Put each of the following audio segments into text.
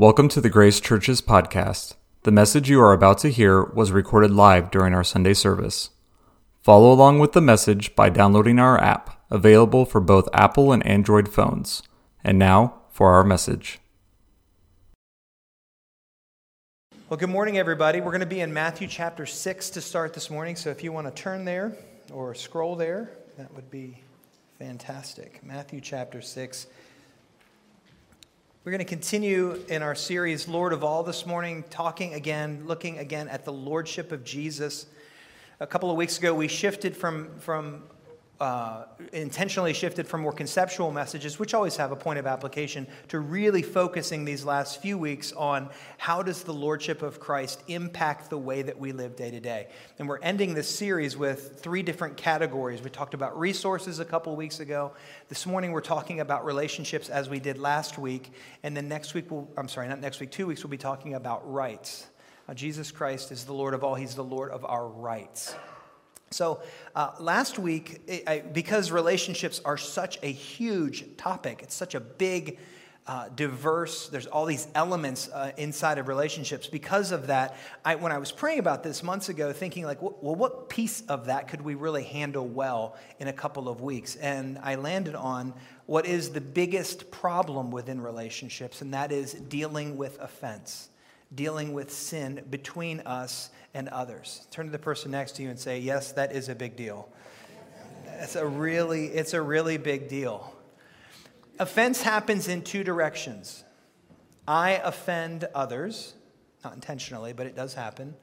Welcome to the Grace Church's podcast. The message you are about to hear was recorded live during our Sunday service. Follow along with the message by downloading our app, available for both Apple and Android phones. And now for our message. Well, good morning, everybody. We're going to be in Matthew chapter 6 to start this morning. So if you want to turn there or scroll there, that would be fantastic. Matthew chapter 6. We're going to continue in our series, Lord of All, this morning, talking again, looking again at the Lordship of Jesus. A couple of weeks ago, we shifted from, from uh, intentionally shifted from more conceptual messages, which always have a point of application, to really focusing these last few weeks on how does the lordship of Christ impact the way that we live day to day. And we're ending this series with three different categories. We talked about resources a couple weeks ago. This morning we're talking about relationships as we did last week, and then next week we'll, I'm sorry, not next week, two weeks we'll be talking about rights. Uh, Jesus Christ is the Lord of all. He's the Lord of our rights. So, uh, last week, I, because relationships are such a huge topic, it's such a big, uh, diverse, there's all these elements uh, inside of relationships. Because of that, I, when I was praying about this months ago, thinking, like, well, what piece of that could we really handle well in a couple of weeks? And I landed on what is the biggest problem within relationships, and that is dealing with offense, dealing with sin between us and others. Turn to the person next to you and say, Yes, that is a big deal. It's a really, it's a really big deal. Offense happens in two directions. I offend others, not intentionally, but it does happen,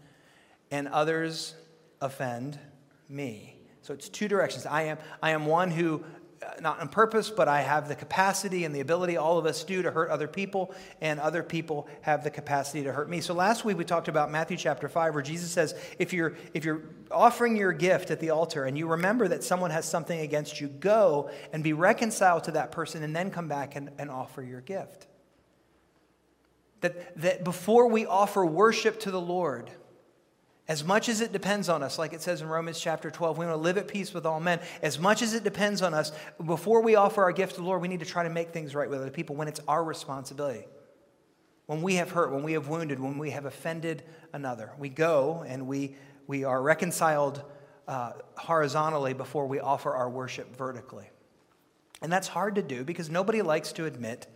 and others offend me. So it's two directions. I am, I am one who Uh, not on purpose, but I have the capacity and the ability, all of us do, to hurt other people, and other people have the capacity to hurt me. So last week we talked about Matthew chapter 5, where Jesus says, if you're, if you're offering your gift at the altar and you remember that someone has something against you, go and be reconciled to that person and then come back and, and offer your gift. That, that before we offer worship to the Lord, as much as it depends on us, like it says in Romans chapter 12, we want to live at peace with all men. As much as it depends on us, before we offer our gift to the Lord, we need to try to make things right with other people when it's our responsibility. When we have hurt, when we have wounded, when we have offended another, we go and we, we are reconciled uh, horizontally before we offer our worship vertically. And that's hard to do because nobody likes to admit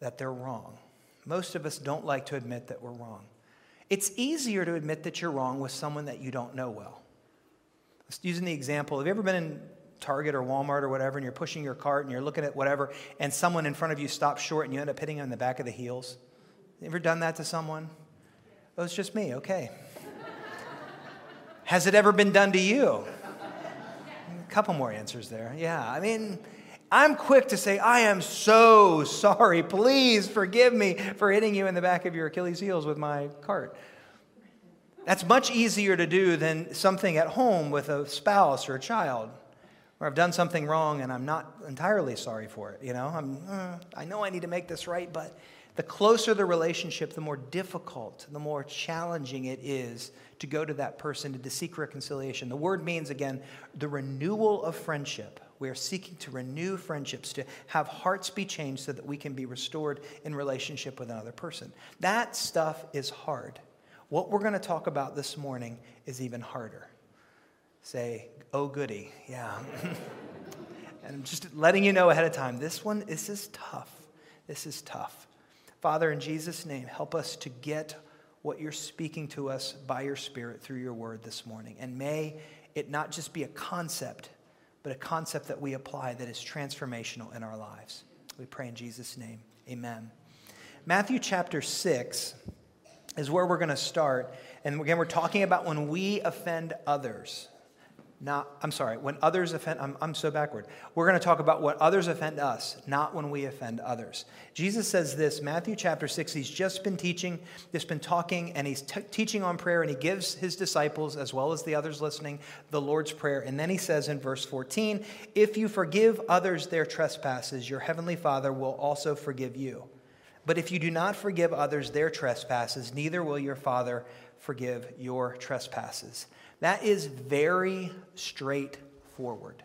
that they're wrong. Most of us don't like to admit that we're wrong. It's easier to admit that you're wrong with someone that you don't know well. Just using the example, have you ever been in Target or Walmart or whatever, and you're pushing your cart and you're looking at whatever, and someone in front of you stops short and you end up hitting them in the back of the heels? You ever done that to someone? Oh, it's just me, okay. Has it ever been done to you? A couple more answers there. Yeah, I mean, I'm quick to say, I am so sorry. Please forgive me for hitting you in the back of your Achilles heels with my cart. That's much easier to do than something at home with a spouse or a child where I've done something wrong and I'm not entirely sorry for it. You know, I'm, uh, I know I need to make this right, but the closer the relationship, the more difficult, the more challenging it is to go to that person to seek reconciliation. The word means, again, the renewal of friendship we are seeking to renew friendships, to have hearts be changed so that we can be restored in relationship with another person. That stuff is hard. What we're going to talk about this morning is even harder. Say, oh, goody. Yeah. and I'm just letting you know ahead of time this one, this is tough. This is tough. Father, in Jesus' name, help us to get what you're speaking to us by your Spirit through your word this morning. And may it not just be a concept but a concept that we apply that is transformational in our lives. We pray in Jesus' name. Amen. Matthew chapter 6 is where we're going to start. And again, we're talking about when we offend others. Not, I'm sorry, when others offend, I'm, I'm so backward. We're going to talk about what others offend us, not when we offend others. Jesus says this, Matthew chapter 6, he's just been teaching, just been talking, and he's t- teaching on prayer, and he gives his disciples, as well as the others listening, the Lord's Prayer. And then he says in verse 14, If you forgive others their trespasses, your heavenly Father will also forgive you. But if you do not forgive others their trespasses, neither will your Father forgive your trespasses. That is very straightforward.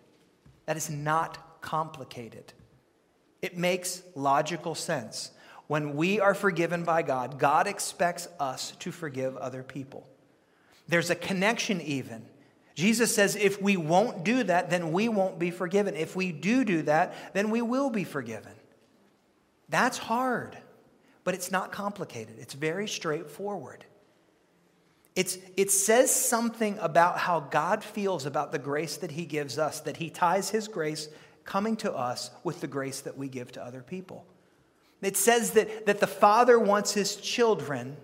That is not complicated. It makes logical sense. When we are forgiven by God, God expects us to forgive other people. There's a connection, even. Jesus says if we won't do that, then we won't be forgiven. If we do do that, then we will be forgiven. That's hard, but it's not complicated, it's very straightforward. It's, it says something about how God feels about the grace that He gives us, that He ties His grace coming to us with the grace that we give to other people. It says that, that the Father wants His children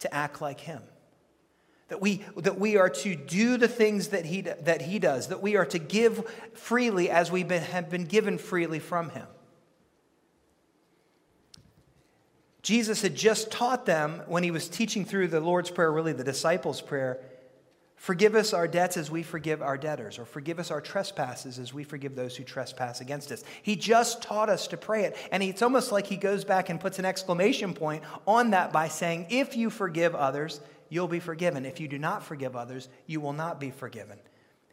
to act like Him. That we, that we are to do the things that he, that he does, that we are to give freely as we have been given freely from Him. Jesus had just taught them when he was teaching through the Lord's Prayer, really the disciples' prayer forgive us our debts as we forgive our debtors, or forgive us our trespasses as we forgive those who trespass against us. He just taught us to pray it. And it's almost like he goes back and puts an exclamation point on that by saying, If you forgive others, you'll be forgiven. If you do not forgive others, you will not be forgiven.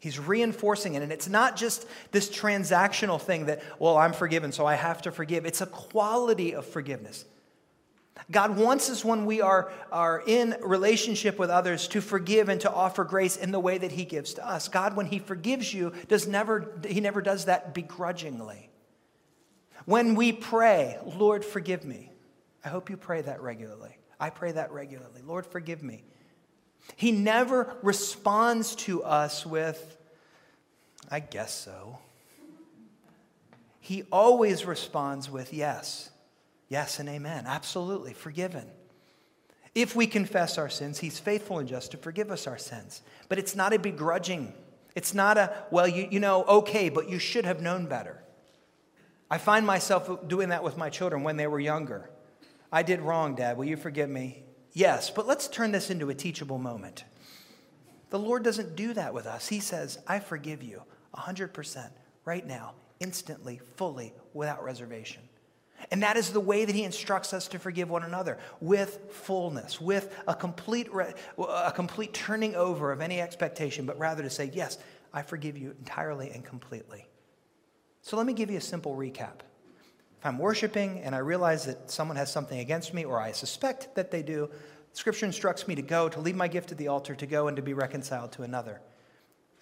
He's reinforcing it. And it's not just this transactional thing that, well, I'm forgiven, so I have to forgive. It's a quality of forgiveness. God wants us when we are, are in relationship with others to forgive and to offer grace in the way that He gives to us. God, when He forgives you, does never, He never does that begrudgingly. When we pray, Lord, forgive me. I hope you pray that regularly. I pray that regularly. Lord, forgive me. He never responds to us with, I guess so. He always responds with, yes. Yes and amen. Absolutely. Forgiven. If we confess our sins, he's faithful and just to forgive us our sins. But it's not a begrudging. It's not a, well, you, you know, okay, but you should have known better. I find myself doing that with my children when they were younger. I did wrong, Dad. Will you forgive me? Yes, but let's turn this into a teachable moment. The Lord doesn't do that with us. He says, I forgive you 100% right now, instantly, fully, without reservation. And that is the way that he instructs us to forgive one another with fullness, with a complete, a complete turning over of any expectation, but rather to say, Yes, I forgive you entirely and completely. So let me give you a simple recap. If I'm worshiping and I realize that someone has something against me, or I suspect that they do, Scripture instructs me to go, to leave my gift at the altar, to go and to be reconciled to another.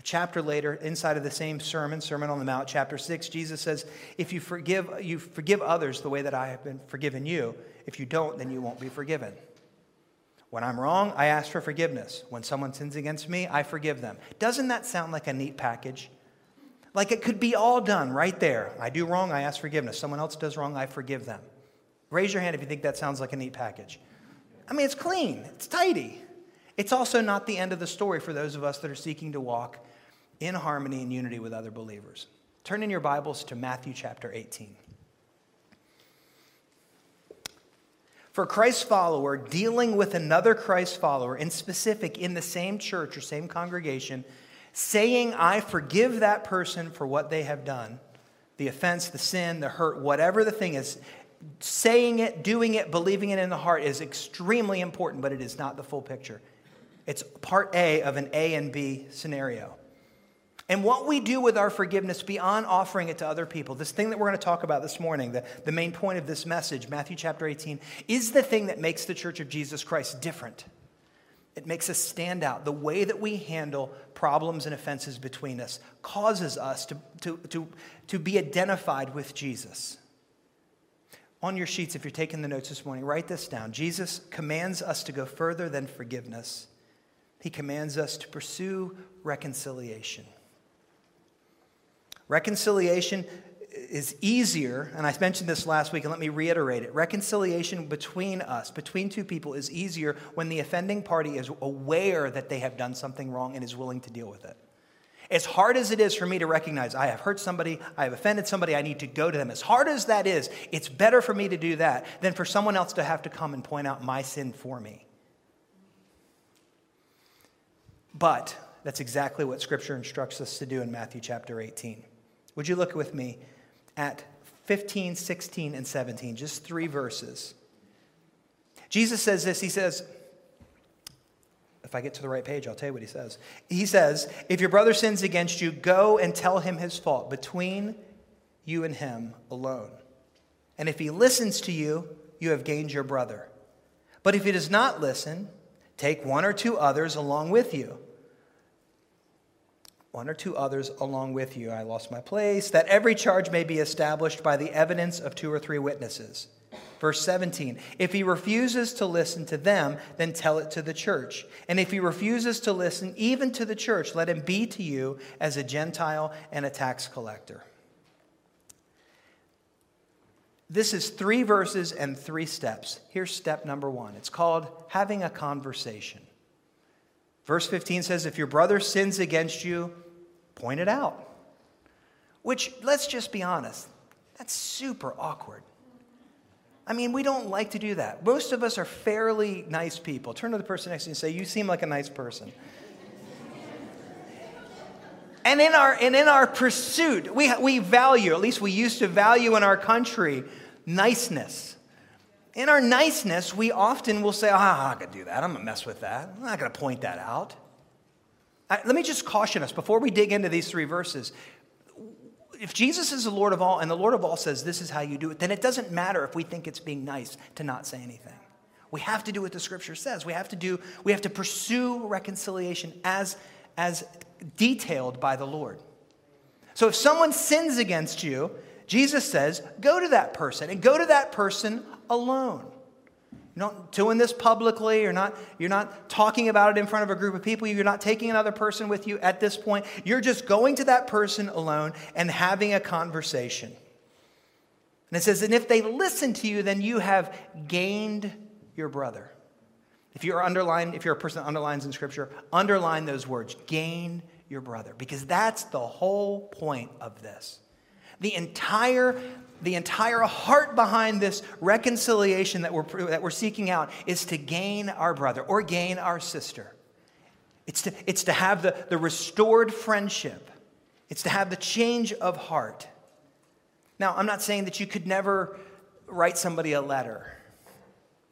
A chapter later, inside of the same sermon, Sermon on the Mount, chapter 6, Jesus says, If you forgive, you forgive others the way that I have been forgiven you. If you don't, then you won't be forgiven. When I'm wrong, I ask for forgiveness. When someone sins against me, I forgive them. Doesn't that sound like a neat package? Like it could be all done right there. I do wrong, I ask forgiveness. Someone else does wrong, I forgive them. Raise your hand if you think that sounds like a neat package. I mean, it's clean, it's tidy. It's also not the end of the story for those of us that are seeking to walk in harmony and unity with other believers. Turn in your Bibles to Matthew chapter 18. For Christ's follower, dealing with another Christ follower, in specific in the same church or same congregation, saying, I forgive that person for what they have done, the offense, the sin, the hurt, whatever the thing is, saying it, doing it, believing it in the heart is extremely important, but it is not the full picture. It's part A of an A and B scenario. And what we do with our forgiveness beyond offering it to other people, this thing that we're going to talk about this morning, the, the main point of this message, Matthew chapter 18, is the thing that makes the church of Jesus Christ different. It makes us stand out. The way that we handle problems and offenses between us causes us to, to, to, to be identified with Jesus. On your sheets, if you're taking the notes this morning, write this down. Jesus commands us to go further than forgiveness, He commands us to pursue reconciliation. Reconciliation is easier, and I mentioned this last week, and let me reiterate it. Reconciliation between us, between two people, is easier when the offending party is aware that they have done something wrong and is willing to deal with it. As hard as it is for me to recognize I have hurt somebody, I have offended somebody, I need to go to them, as hard as that is, it's better for me to do that than for someone else to have to come and point out my sin for me. But that's exactly what Scripture instructs us to do in Matthew chapter 18. Would you look with me at 15, 16, and 17, just three verses? Jesus says this He says, if I get to the right page, I'll tell you what he says. He says, If your brother sins against you, go and tell him his fault between you and him alone. And if he listens to you, you have gained your brother. But if he does not listen, take one or two others along with you. One or two others along with you. I lost my place. That every charge may be established by the evidence of two or three witnesses. Verse 17 If he refuses to listen to them, then tell it to the church. And if he refuses to listen even to the church, let him be to you as a Gentile and a tax collector. This is three verses and three steps. Here's step number one it's called having a conversation. Verse 15 says, If your brother sins against you, point it out. Which, let's just be honest, that's super awkward. I mean, we don't like to do that. Most of us are fairly nice people. Turn to the person next to you and say, You seem like a nice person. and, in our, and in our pursuit, we, we value, at least we used to value in our country, niceness. In our niceness, we often will say, not going to do that. I'm going to mess with that. I'm not going to point that out. I, let me just caution us before we dig into these three verses if Jesus is the Lord of all and the Lord of all says this is how you do it, then it doesn't matter if we think it's being nice to not say anything. We have to do what the scripture says. We have to do, we have to pursue reconciliation as, as detailed by the Lord. So if someone sins against you, Jesus says, go to that person and go to that person alone. You're not doing this publicly. You're not, you're not talking about it in front of a group of people. You're not taking another person with you at this point. You're just going to that person alone and having a conversation. And it says, and if they listen to you, then you have gained your brother. If you're underlined, if you're a person that underlines in scripture, underline those words, gain your brother, because that's the whole point of this. The entire the entire heart behind this reconciliation that we're, that we're seeking out is to gain our brother or gain our sister. It's to, it's to have the, the restored friendship, it's to have the change of heart. Now, I'm not saying that you could never write somebody a letter,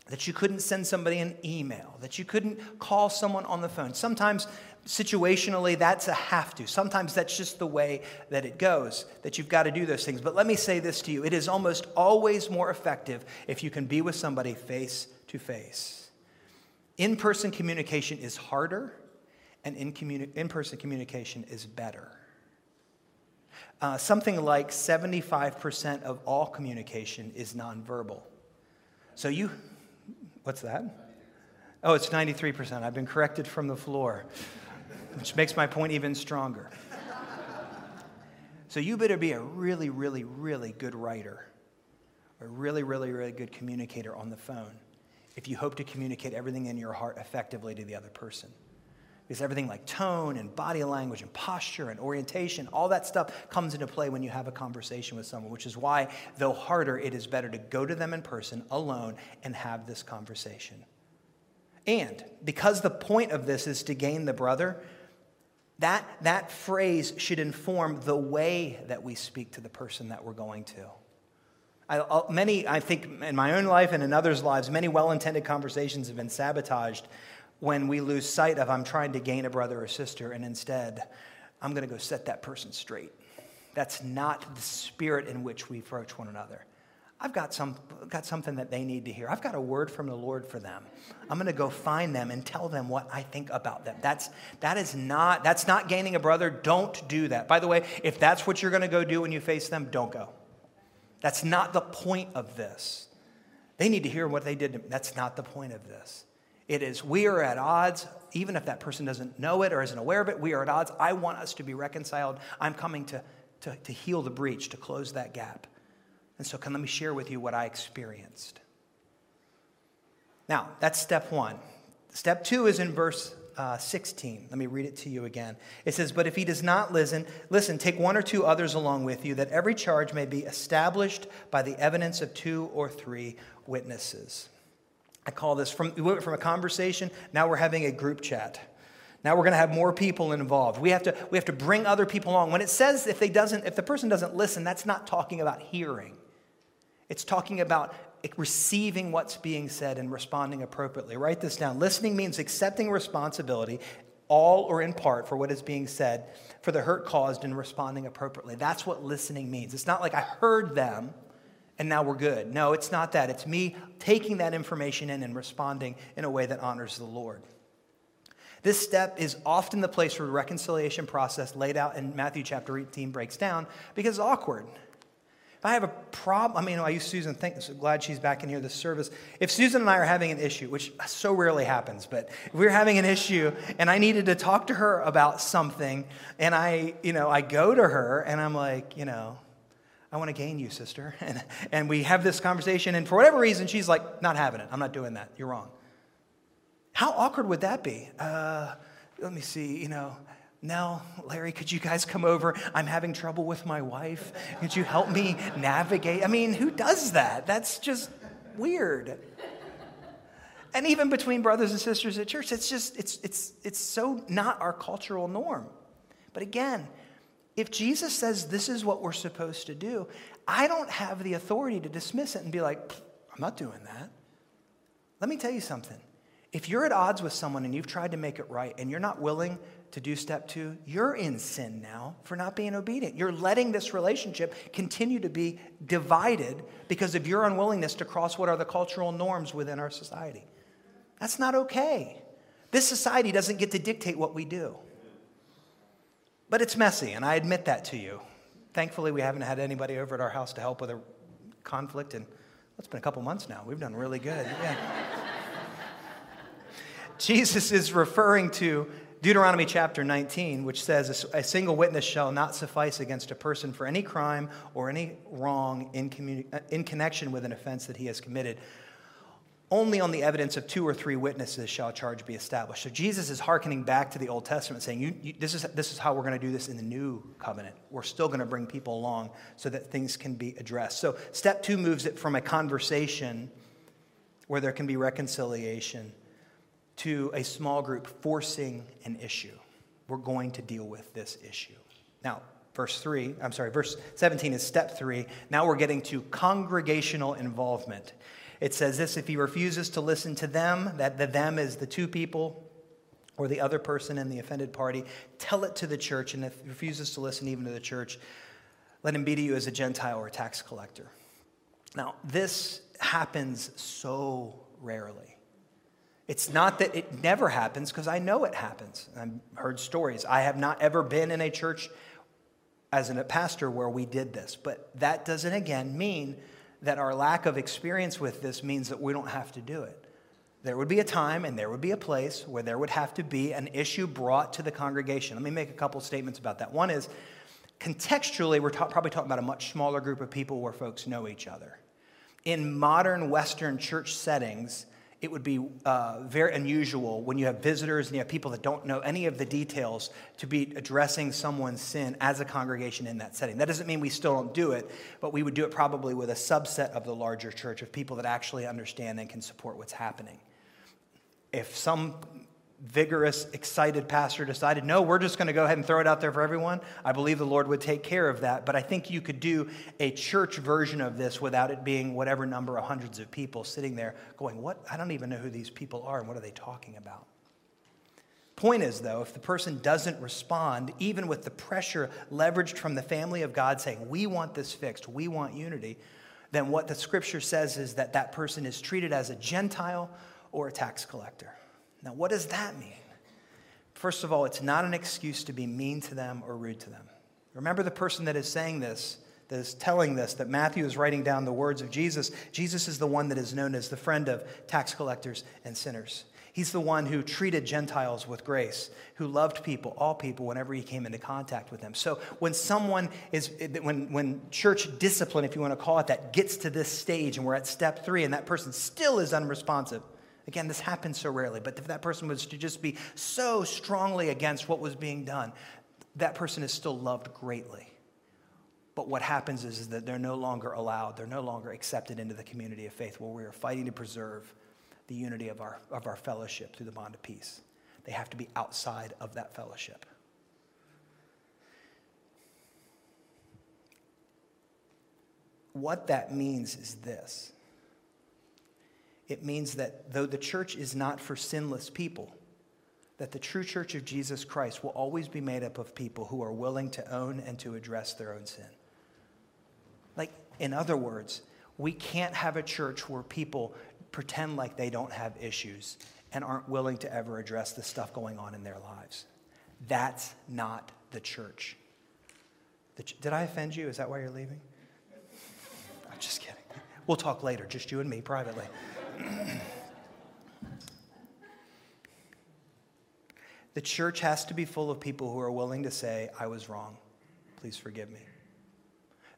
that you couldn't send somebody an email, that you couldn't call someone on the phone. Sometimes situationally, that's a have to. Sometimes that's just the way that it goes, that you've got to do those things. But let me say this to you it is almost always more effective if you can be with somebody face to face. In person communication is harder, and in communi- person communication is better. Uh, something like 75% of all communication is nonverbal. So you, what's that? Oh, it's 93%. I've been corrected from the floor which makes my point even stronger. so you better be a really, really, really good writer, a really, really, really good communicator on the phone if you hope to communicate everything in your heart effectively to the other person. Because everything like tone and body language and posture and orientation, all that stuff comes into play when you have a conversation with someone, which is why, though harder, it is better to go to them in person alone and have this conversation. And because the point of this is to gain the brother, that, that phrase should inform the way that we speak to the person that we're going to. I, uh, many, I think, in my own life and in others' lives, many well intended conversations have been sabotaged when we lose sight of I'm trying to gain a brother or sister, and instead, I'm going to go set that person straight. That's not the spirit in which we approach one another. I've got, some, got something that they need to hear. I've got a word from the Lord for them. I'm going to go find them and tell them what I think about them. That's, that is not, that's not gaining a brother. Don't do that. By the way, if that's what you're going to go do when you face them, don't go. That's not the point of this. They need to hear what they did. That's not the point of this. It is, we are at odds, even if that person doesn't know it or isn't aware of it, we are at odds. I want us to be reconciled. I'm coming to, to, to heal the breach, to close that gap. And so, can let me share with you what I experienced. Now, that's step one. Step two is in verse uh, 16. Let me read it to you again. It says, But if he does not listen, listen, take one or two others along with you, that every charge may be established by the evidence of two or three witnesses. I call this from, from a conversation, now we're having a group chat. Now we're going to have more people involved. We have to, we have to bring other people along. When it says if, they doesn't, if the person doesn't listen, that's not talking about hearing. It's talking about receiving what's being said and responding appropriately. Write this down. Listening means accepting responsibility, all or in part, for what is being said, for the hurt caused and responding appropriately. That's what listening means. It's not like I heard them and now we're good. No, it's not that. It's me taking that information in and responding in a way that honors the Lord. This step is often the place where the reconciliation process laid out in Matthew chapter 18 breaks down because it's awkward. If I have a problem, I mean, I use Susan, thank, so glad she's back in here this service. If Susan and I are having an issue, which so rarely happens, but if we're having an issue and I needed to talk to her about something, and I, you know, I go to her and I'm like, you know, I want to gain you, sister. And, and we have this conversation, and for whatever reason, she's like, not having it. I'm not doing that. You're wrong. How awkward would that be? Uh, let me see, you know, Nell, Larry, could you guys come over? I'm having trouble with my wife. Could you help me navigate? I mean, who does that? That's just weird. And even between brothers and sisters at church, it's just, it's, it's, it's so not our cultural norm. But again, if Jesus says this is what we're supposed to do, I don't have the authority to dismiss it and be like, I'm not doing that. Let me tell you something. If you're at odds with someone and you've tried to make it right and you're not willing to do step two, you're in sin now for not being obedient. You're letting this relationship continue to be divided because of your unwillingness to cross what are the cultural norms within our society. That's not okay. This society doesn't get to dictate what we do. But it's messy, and I admit that to you. Thankfully, we haven't had anybody over at our house to help with a conflict, and it's been a couple months now. We've done really good. Yeah. Jesus is referring to Deuteronomy chapter 19, which says, A single witness shall not suffice against a person for any crime or any wrong in, communi- uh, in connection with an offense that he has committed. Only on the evidence of two or three witnesses shall a charge be established. So Jesus is hearkening back to the Old Testament, saying, you, you, this, is, this is how we're going to do this in the new covenant. We're still going to bring people along so that things can be addressed. So step two moves it from a conversation where there can be reconciliation to a small group forcing an issue. We're going to deal with this issue. Now, verse 3, I'm sorry, verse 17 is step 3. Now we're getting to congregational involvement. It says this if he refuses to listen to them, that the them is the two people or the other person in the offended party, tell it to the church. And if he refuses to listen even to the church, let him be to you as a Gentile or a tax collector. Now, this happens so rarely. It's not that it never happens, because I know it happens. I've heard stories. I have not ever been in a church as a pastor where we did this, but that doesn't, again, mean that our lack of experience with this means that we don't have to do it. There would be a time and there would be a place where there would have to be an issue brought to the congregation. Let me make a couple statements about that. One is contextually, we're ta- probably talking about a much smaller group of people where folks know each other. In modern Western church settings, it would be uh, very unusual when you have visitors and you have people that don't know any of the details to be addressing someone's sin as a congregation in that setting. That doesn't mean we still don't do it, but we would do it probably with a subset of the larger church of people that actually understand and can support what's happening. If some vigorous, excited pastor decided, no, we're just going to go ahead and throw it out there for everyone, I believe the Lord would take care of that. But I think you could do a church version of this without it being whatever number of hundreds of people sitting there going, what? I don't even know who these people are and what are they talking about. Point is, though, if the person doesn't respond, even with the pressure leveraged from the family of God saying, we want this fixed, we want unity, then what the scripture says is that that person is treated as a Gentile or a tax collector. Now, what does that mean? First of all, it's not an excuse to be mean to them or rude to them. Remember the person that is saying this, that is telling this, that Matthew is writing down the words of Jesus. Jesus is the one that is known as the friend of tax collectors and sinners. He's the one who treated Gentiles with grace, who loved people, all people, whenever he came into contact with them. So when someone is, when, when church discipline, if you want to call it that, gets to this stage and we're at step three and that person still is unresponsive, Again, this happens so rarely, but if that person was to just be so strongly against what was being done, that person is still loved greatly. But what happens is, is that they're no longer allowed, they're no longer accepted into the community of faith where we are fighting to preserve the unity of our, of our fellowship through the bond of peace. They have to be outside of that fellowship. What that means is this it means that though the church is not for sinless people, that the true church of Jesus Christ will always be made up of people who are willing to own and to address their own sin. Like, in other words, we can't have a church where people pretend like they don't have issues and aren't willing to ever address the stuff going on in their lives. That's not the church. The ch- Did I offend you? Is that why you're leaving? I'm just kidding. We'll talk later, just you and me privately. the church has to be full of people who are willing to say, I was wrong. Please forgive me.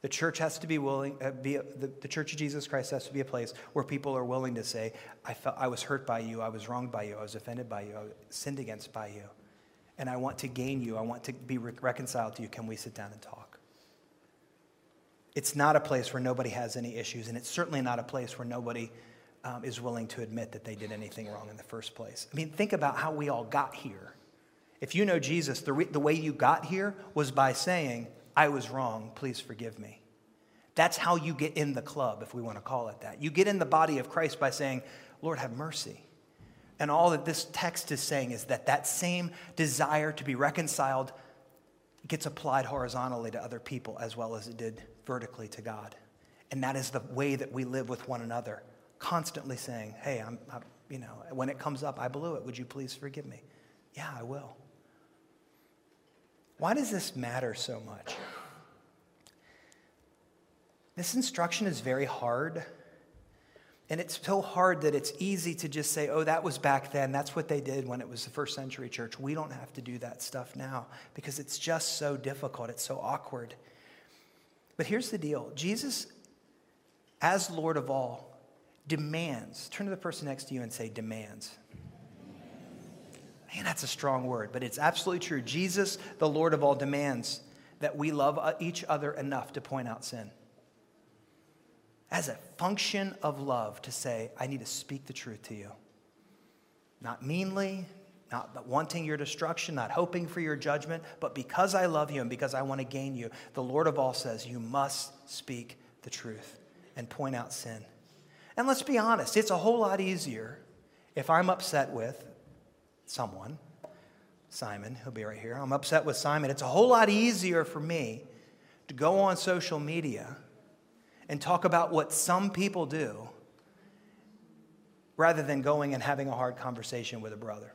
The church has to be willing, uh, be, the, the Church of Jesus Christ has to be a place where people are willing to say, I, felt, I was hurt by you, I was wronged by you, I was offended by you, I was sinned against by you. And I want to gain you, I want to be re- reconciled to you. Can we sit down and talk? It's not a place where nobody has any issues, and it's certainly not a place where nobody um, is willing to admit that they did anything wrong in the first place. I mean, think about how we all got here. If you know Jesus, the, re- the way you got here was by saying, I was wrong, please forgive me. That's how you get in the club, if we want to call it that. You get in the body of Christ by saying, Lord, have mercy. And all that this text is saying is that that same desire to be reconciled gets applied horizontally to other people as well as it did vertically to God. And that is the way that we live with one another, constantly saying, Hey, I'm, I'm you know, when it comes up, I blew it. Would you please forgive me? Yeah, I will. Why does this matter so much? This instruction is very hard. And it's so hard that it's easy to just say, oh, that was back then. That's what they did when it was the first century church. We don't have to do that stuff now because it's just so difficult. It's so awkward. But here's the deal Jesus, as Lord of all, demands. Turn to the person next to you and say, demands. Man, that's a strong word, but it's absolutely true. Jesus, the Lord of all, demands that we love uh, each other enough to point out sin. As a function of love, to say, I need to speak the truth to you. Not meanly, not wanting your destruction, not hoping for your judgment, but because I love you and because I want to gain you, the Lord of all says, You must speak the truth and point out sin. And let's be honest, it's a whole lot easier if I'm upset with someone, Simon, he'll be right here. I'm upset with Simon. It's a whole lot easier for me to go on social media and talk about what some people do rather than going and having a hard conversation with a brother.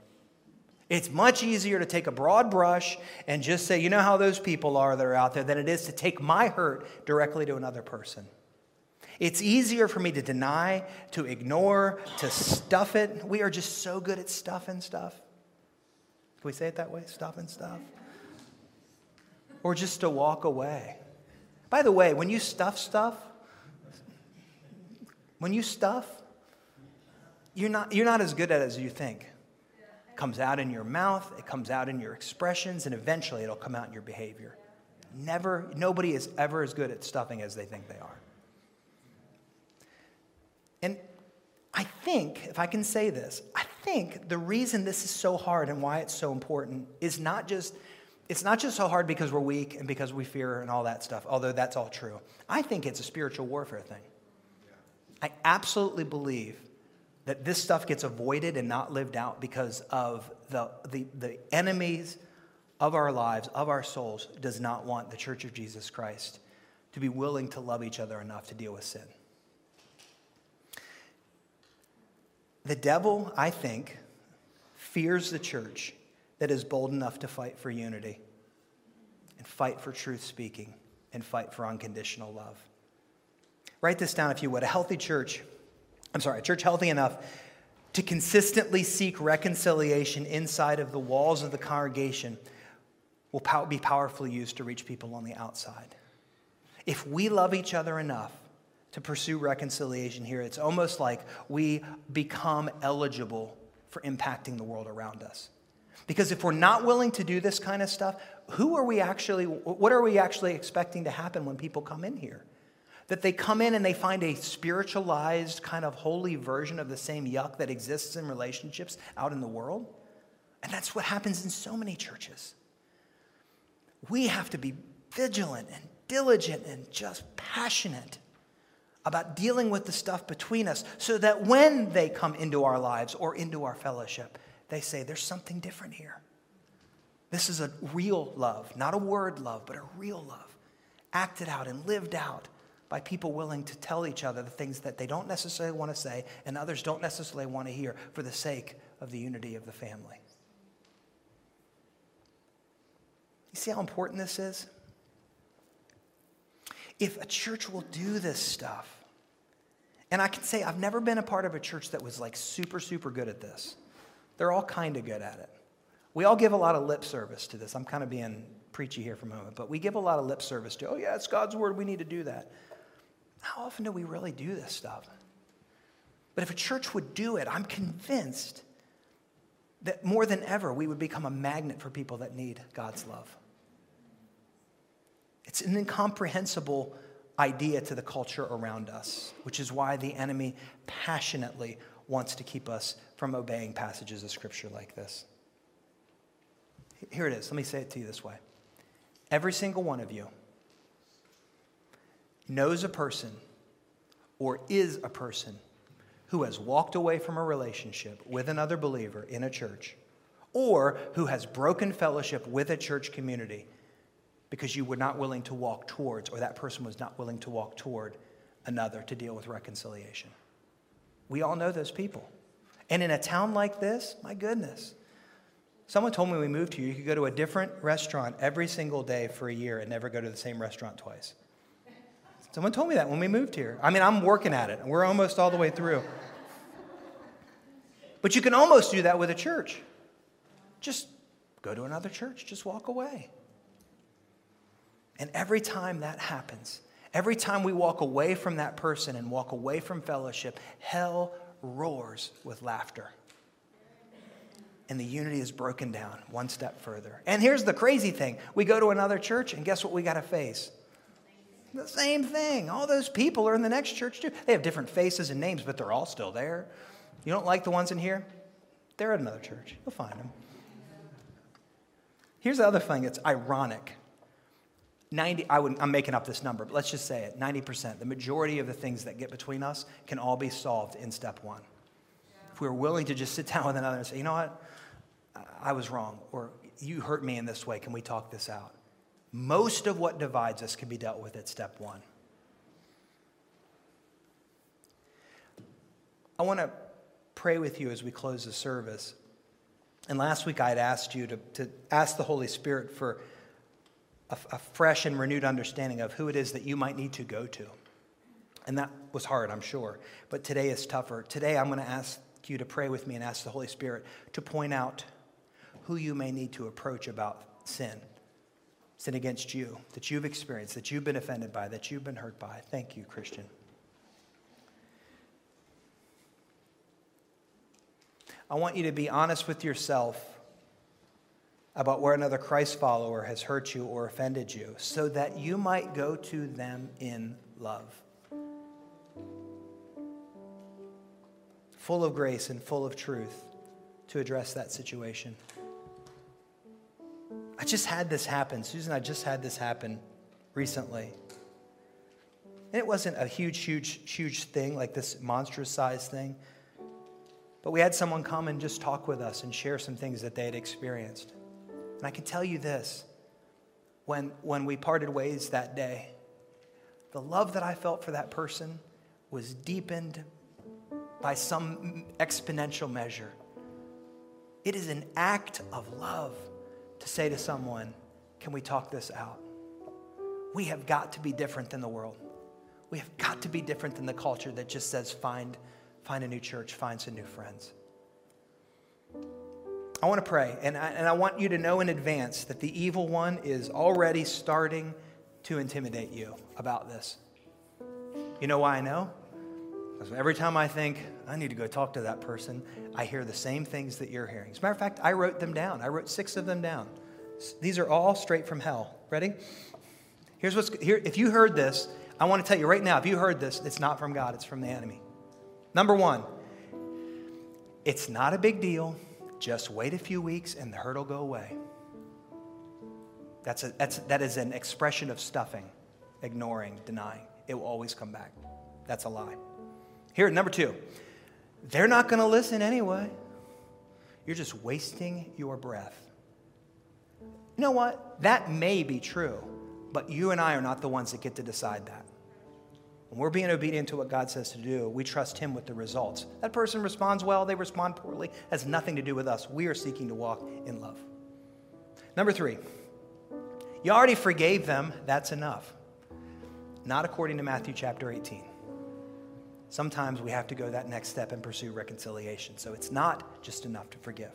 It's much easier to take a broad brush and just say, you know how those people are that are out there, than it is to take my hurt directly to another person. It's easier for me to deny, to ignore, to stuff it. We are just so good at stuffing stuff. Can we say it that way? Stuffing stuff? Or just to walk away. By the way, when you stuff stuff, when you stuff, you're not, you're not as good at it as you think. It comes out in your mouth, it comes out in your expressions, and eventually it'll come out in your behavior. Never, nobody is ever as good at stuffing as they think they are. And I think, if I can say this, I think the reason this is so hard and why it's so important is not just it's not just so hard because we're weak and because we fear and all that stuff, although that's all true. I think it's a spiritual warfare thing. I absolutely believe that this stuff gets avoided and not lived out because of the, the, the enemies of our lives, of our souls, does not want the Church of Jesus Christ to be willing to love each other enough to deal with sin. The devil, I think, fears the church that is bold enough to fight for unity and fight for truth speaking and fight for unconditional love. Write this down if you would. A healthy church, I'm sorry, a church healthy enough to consistently seek reconciliation inside of the walls of the congregation will be powerfully used to reach people on the outside. If we love each other enough to pursue reconciliation here, it's almost like we become eligible for impacting the world around us. Because if we're not willing to do this kind of stuff, who are we actually, what are we actually expecting to happen when people come in here? That they come in and they find a spiritualized, kind of holy version of the same yuck that exists in relationships out in the world? And that's what happens in so many churches. We have to be vigilant and diligent and just passionate about dealing with the stuff between us so that when they come into our lives or into our fellowship, they say, There's something different here. This is a real love, not a word love, but a real love, acted out and lived out by people willing to tell each other the things that they don't necessarily want to say and others don't necessarily want to hear for the sake of the unity of the family. You see how important this is? If a church will do this stuff, and I can say I've never been a part of a church that was like super, super good at this. They're all kind of good at it. We all give a lot of lip service to this. I'm kind of being preachy here for a moment, but we give a lot of lip service to, oh, yeah, it's God's word. We need to do that. How often do we really do this stuff? But if a church would do it, I'm convinced that more than ever, we would become a magnet for people that need God's love. It's an incomprehensible idea to the culture around us, which is why the enemy passionately wants to keep us from obeying passages of scripture like this. Here it is. Let me say it to you this way Every single one of you knows a person or is a person who has walked away from a relationship with another believer in a church or who has broken fellowship with a church community because you were not willing to walk towards, or that person was not willing to walk toward another to deal with reconciliation. We all know those people. And in a town like this, my goodness. Someone told me when we moved here, you could go to a different restaurant every single day for a year and never go to the same restaurant twice. Someone told me that when we moved here. I mean, I'm working at it. And we're almost all the way through. But you can almost do that with a church. Just go to another church, just walk away. And every time that happens, every time we walk away from that person and walk away from fellowship, hell roars with laughter. And the unity is broken down one step further. And here's the crazy thing we go to another church, and guess what we got to face? The same thing. All those people are in the next church too. They have different faces and names, but they're all still there. You don't like the ones in here? They're at another church. You'll find them. Here's the other thing that's ironic 90, I would, I'm making up this number, but let's just say it 90%. The majority of the things that get between us can all be solved in step one. If we are willing to just sit down with another and say, you know what, I was wrong, or you hurt me in this way, can we talk this out? Most of what divides us can be dealt with at step one. I want to pray with you as we close the service. And last week I had asked you to, to ask the Holy Spirit for a, a fresh and renewed understanding of who it is that you might need to go to. And that was hard, I'm sure. But today is tougher. Today, I'm going to ask you to pray with me and ask the Holy Spirit to point out who you may need to approach about sin. Sin against you that you've experienced, that you've been offended by, that you've been hurt by. Thank you, Christian. I want you to be honest with yourself about where another Christ follower has hurt you or offended you, so that you might go to them in love. Full of grace and full of truth to address that situation. I just had this happen. Susan, I just had this happen recently. And it wasn't a huge, huge, huge thing, like this monstrous size thing. But we had someone come and just talk with us and share some things that they had experienced. And I can tell you this when, when we parted ways that day, the love that I felt for that person was deepened by some exponential measure. It is an act of love to say to someone, Can we talk this out? We have got to be different than the world. We have got to be different than the culture that just says, Find, find a new church, find some new friends. I want to pray, and I, and I want you to know in advance that the evil one is already starting to intimidate you about this. You know why I know? Because every time I think, I need to go talk to that person, I hear the same things that you're hearing. As a matter of fact, I wrote them down. I wrote six of them down. These are all straight from hell. Ready? Here's what's here. If you heard this, I want to tell you right now, if you heard this, it's not from God, it's from the enemy. Number one, it's not a big deal just wait a few weeks and the hurt will go away. That's a, that's, that is an expression of stuffing, ignoring, denying. It will always come back. That's a lie. Here, number two, they're not going to listen anyway. You're just wasting your breath. You know what? That may be true, but you and I are not the ones that get to decide that. When we're being obedient to what God says to do, we trust Him with the results. That person responds well, they respond poorly, has nothing to do with us. We are seeking to walk in love. Number three, you already forgave them, that's enough. Not according to Matthew chapter 18. Sometimes we have to go that next step and pursue reconciliation. So it's not just enough to forgive.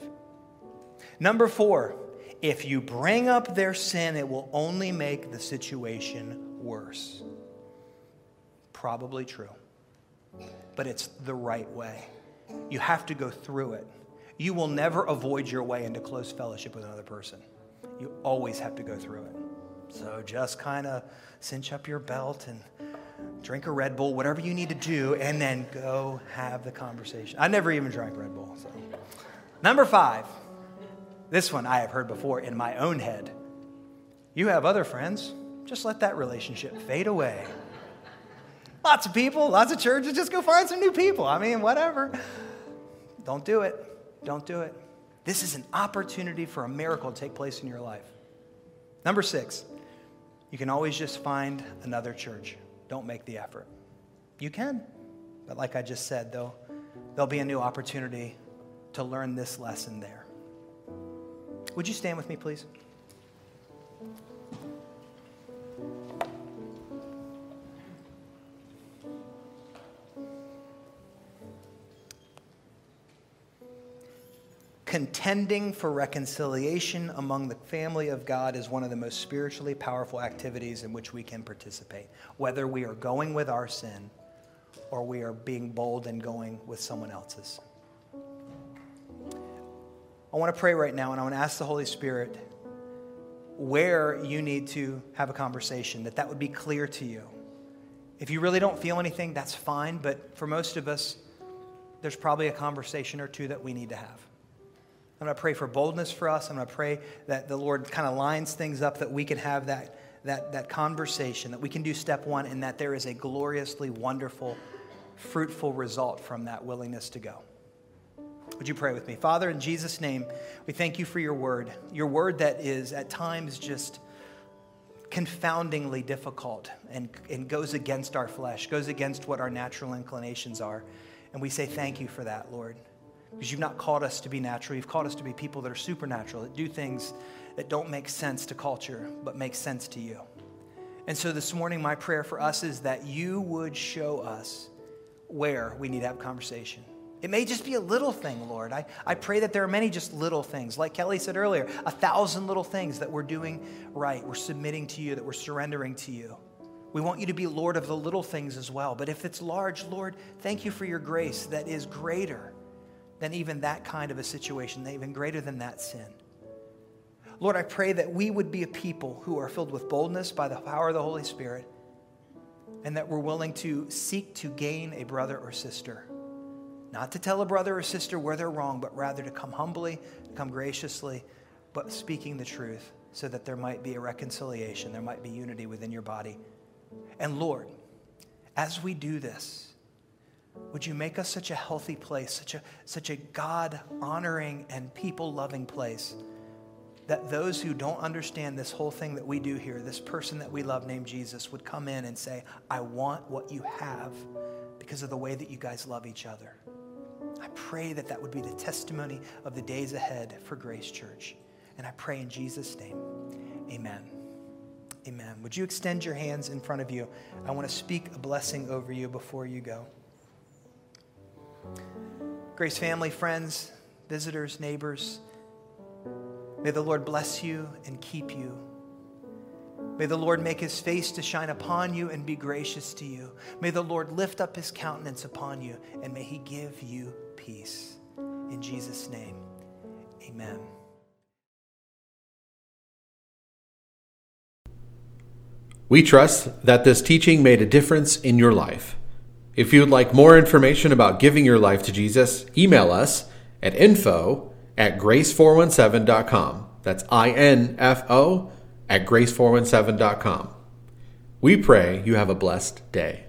Number four, if you bring up their sin, it will only make the situation worse. Probably true, but it's the right way. You have to go through it. You will never avoid your way into close fellowship with another person. You always have to go through it. So just kind of cinch up your belt and drink a Red Bull, whatever you need to do, and then go have the conversation. I never even drank Red Bull. So. Number five, this one I have heard before in my own head. You have other friends, just let that relationship fade away. Lots of people, lots of churches, just go find some new people. I mean, whatever. Don't do it. Don't do it. This is an opportunity for a miracle to take place in your life. Number six, you can always just find another church. Don't make the effort. You can, but like I just said, though, there'll be a new opportunity to learn this lesson there. Would you stand with me, please? Contending for reconciliation among the family of God is one of the most spiritually powerful activities in which we can participate, whether we are going with our sin or we are being bold and going with someone else's. I want to pray right now, and I want to ask the Holy Spirit where you need to have a conversation, that that would be clear to you. If you really don't feel anything, that's fine, but for most of us, there's probably a conversation or two that we need to have. I'm going to pray for boldness for us. I'm going to pray that the Lord kind of lines things up that we can have that, that, that conversation, that we can do step one, and that there is a gloriously wonderful, fruitful result from that willingness to go. Would you pray with me? Father, in Jesus' name, we thank you for your word, your word that is at times just confoundingly difficult and, and goes against our flesh, goes against what our natural inclinations are. And we say thank you for that, Lord because you've not called us to be natural. You've called us to be people that are supernatural, that do things that don't make sense to culture, but make sense to you. And so this morning, my prayer for us is that you would show us where we need to have conversation. It may just be a little thing, Lord. I, I pray that there are many just little things. Like Kelly said earlier, a thousand little things that we're doing right. We're submitting to you, that we're surrendering to you. We want you to be Lord of the little things as well. But if it's large, Lord, thank you for your grace that is greater than even that kind of a situation, even greater than that sin. Lord, I pray that we would be a people who are filled with boldness by the power of the Holy Spirit and that we're willing to seek to gain a brother or sister. Not to tell a brother or sister where they're wrong, but rather to come humbly, to come graciously, but speaking the truth so that there might be a reconciliation, there might be unity within your body. And Lord, as we do this, would you make us such a healthy place, such a, such a God honoring and people loving place, that those who don't understand this whole thing that we do here, this person that we love named Jesus, would come in and say, I want what you have because of the way that you guys love each other. I pray that that would be the testimony of the days ahead for Grace Church. And I pray in Jesus' name, amen. Amen. Would you extend your hands in front of you? I want to speak a blessing over you before you go. Grace family, friends, visitors, neighbors, may the Lord bless you and keep you. May the Lord make his face to shine upon you and be gracious to you. May the Lord lift up his countenance upon you and may he give you peace. In Jesus' name, amen. We trust that this teaching made a difference in your life. If you'd like more information about giving your life to Jesus, email us at info at grace417.com. That's I N F O at grace417.com. We pray you have a blessed day.